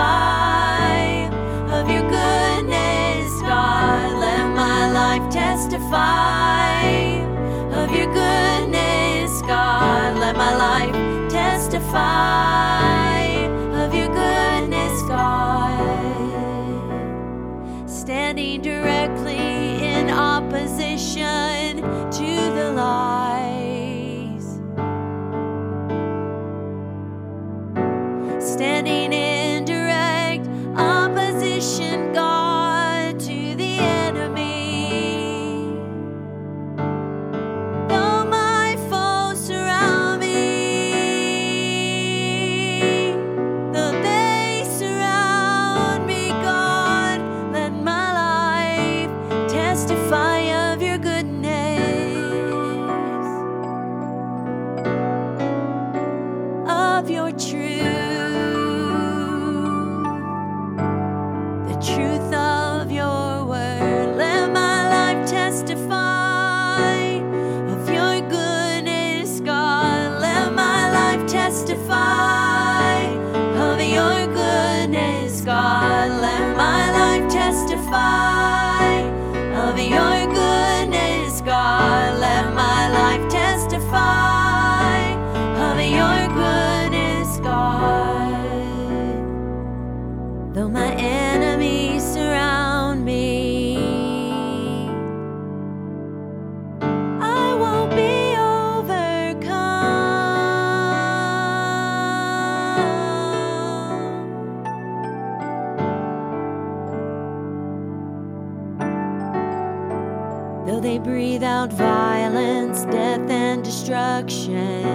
testify of your goodness, God. Let my life testify of your goodness, God. Let my life testify of your goodness, God. Standing directly in opposition to the law. true. destruction.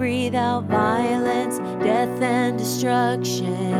Breathe out violence, death, and destruction.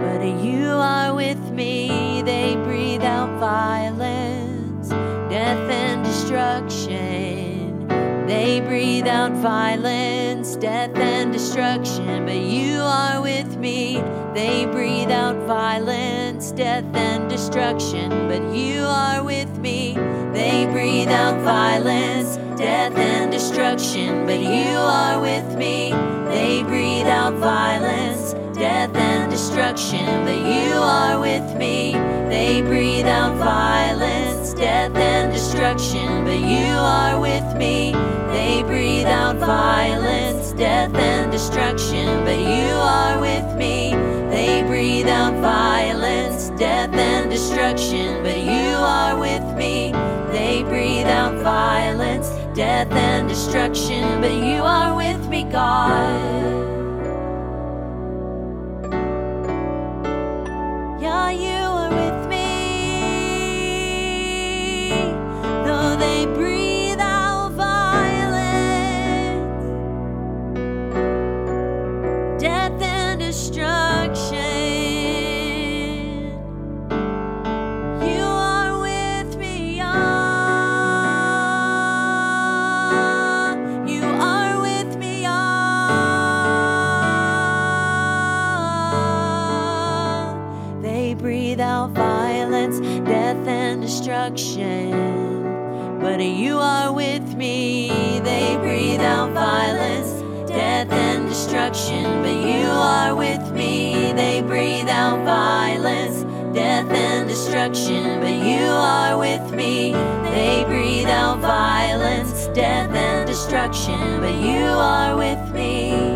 But you are with me, they breathe out violence, death, and destruction. They breathe out violence, death, and destruction. But you are with me, they breathe out violence, death, and destruction. But you are with me, they breathe out violence, death, and destruction. But you are with me, they breathe out violence, death, and destruction. But you are with me, they breathe out violence, death, and destruction. But you are with me, they breathe out violence, death, and destruction. But you are with me, they breathe out violence, death, and destruction. But you are with me, they breathe out violence, death, and destruction. But you are with me, God. Yeah, you destruction. But you are with me. They breathe out violence, death, and destruction. But you are with me. They breathe out violence, death, and destruction. But you are with me. They breathe out violence, death, and destruction. But you are with me.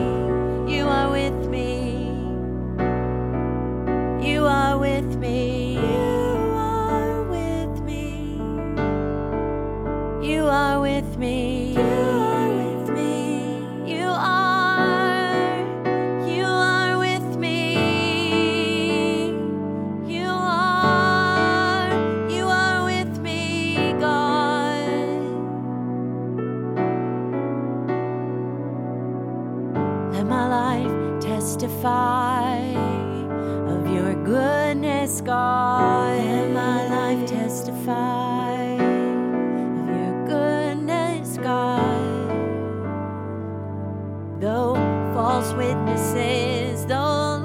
Let my life testify of your goodness, God. Let my life testify of your goodness, God. Though false witnesses, though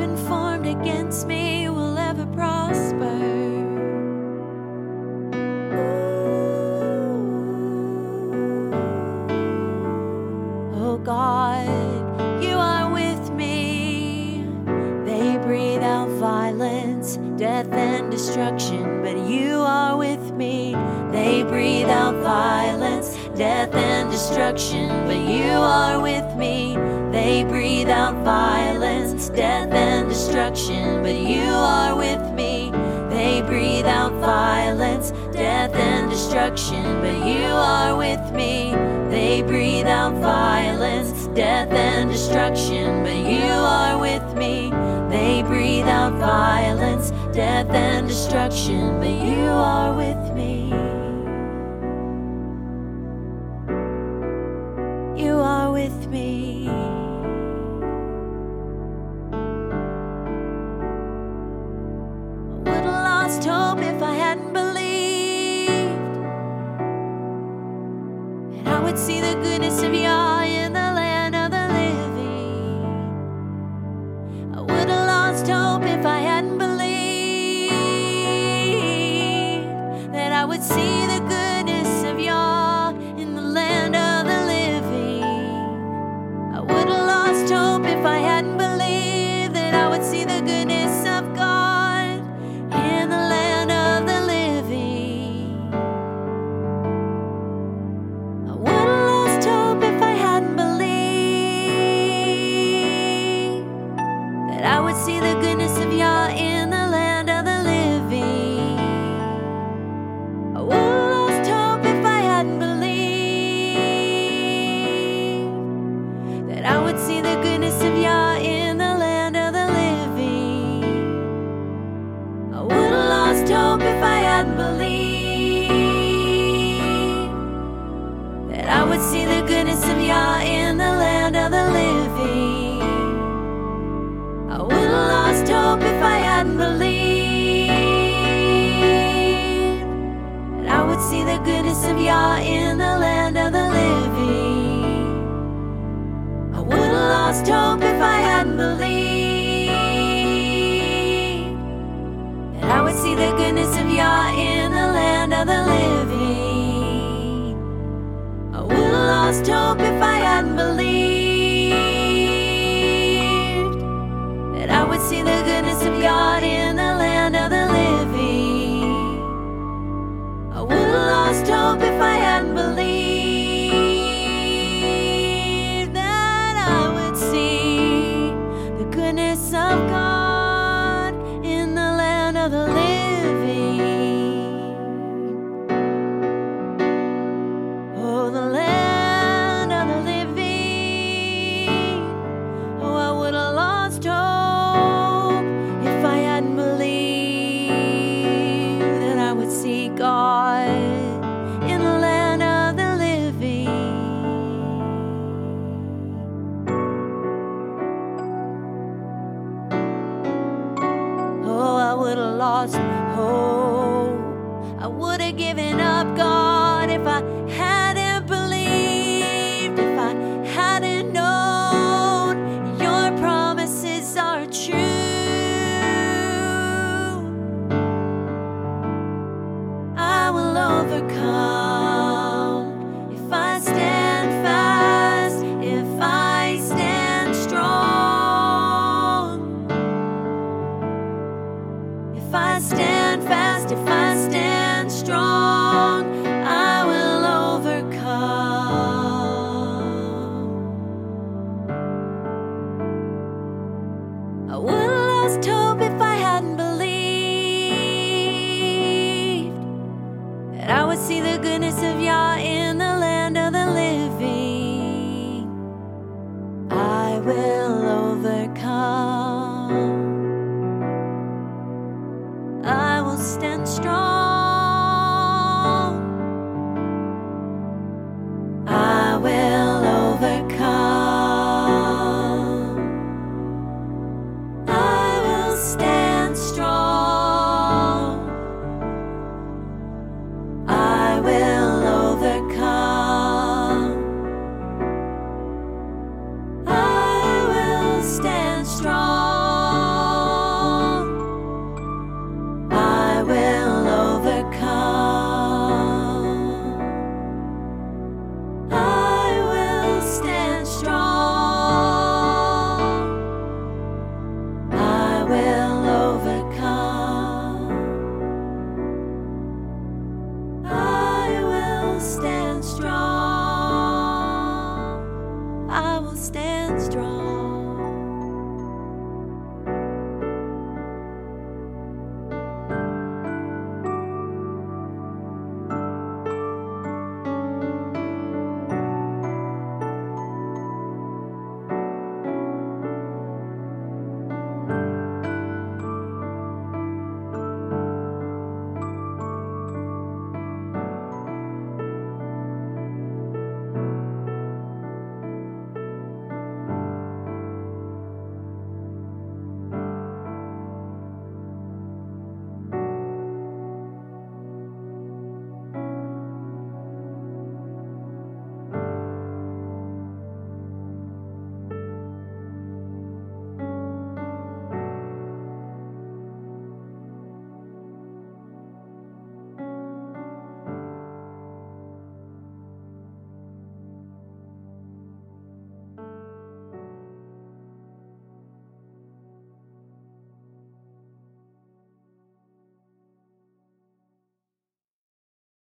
Formed against me will ever prosper. Oh God, you are with me. They breathe out violence, death, and destruction, but you are with me. They breathe out violence, death, and destruction, but you are with me. Destruction, but you are with me. They breathe out violence, death, and destruction, but you are with me. They breathe out violence, death, and destruction, but you are with me. You are with me. just hope if I unbelieve. lost hope. I would have given up, God. If I stand fast, if I stand Stand and strong.